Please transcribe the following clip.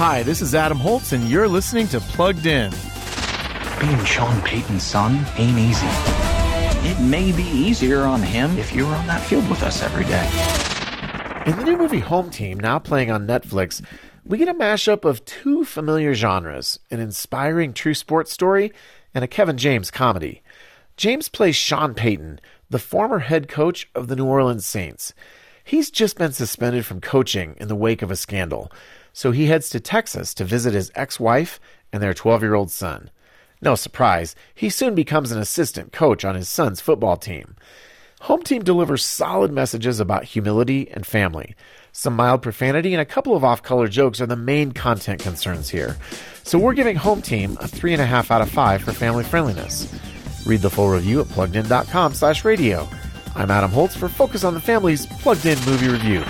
Hi, this is Adam Holz, and you're listening to Plugged In. Being Sean Payton's son ain't easy. It may be easier on him if you were on that field with us every day. In the new movie Home Team, now playing on Netflix, we get a mashup of two familiar genres an inspiring true sports story and a Kevin James comedy. James plays Sean Payton, the former head coach of the New Orleans Saints. He's just been suspended from coaching in the wake of a scandal, so he heads to Texas to visit his ex wife and their 12 year old son. No surprise, he soon becomes an assistant coach on his son's football team. Home Team delivers solid messages about humility and family. Some mild profanity and a couple of off color jokes are the main content concerns here. So we're giving Home Team a 3.5 out of 5 for family friendliness. Read the full review at pluggedin.com slash radio. I'm Adam Holz for Focus on the Family's Plugged In Movie Review.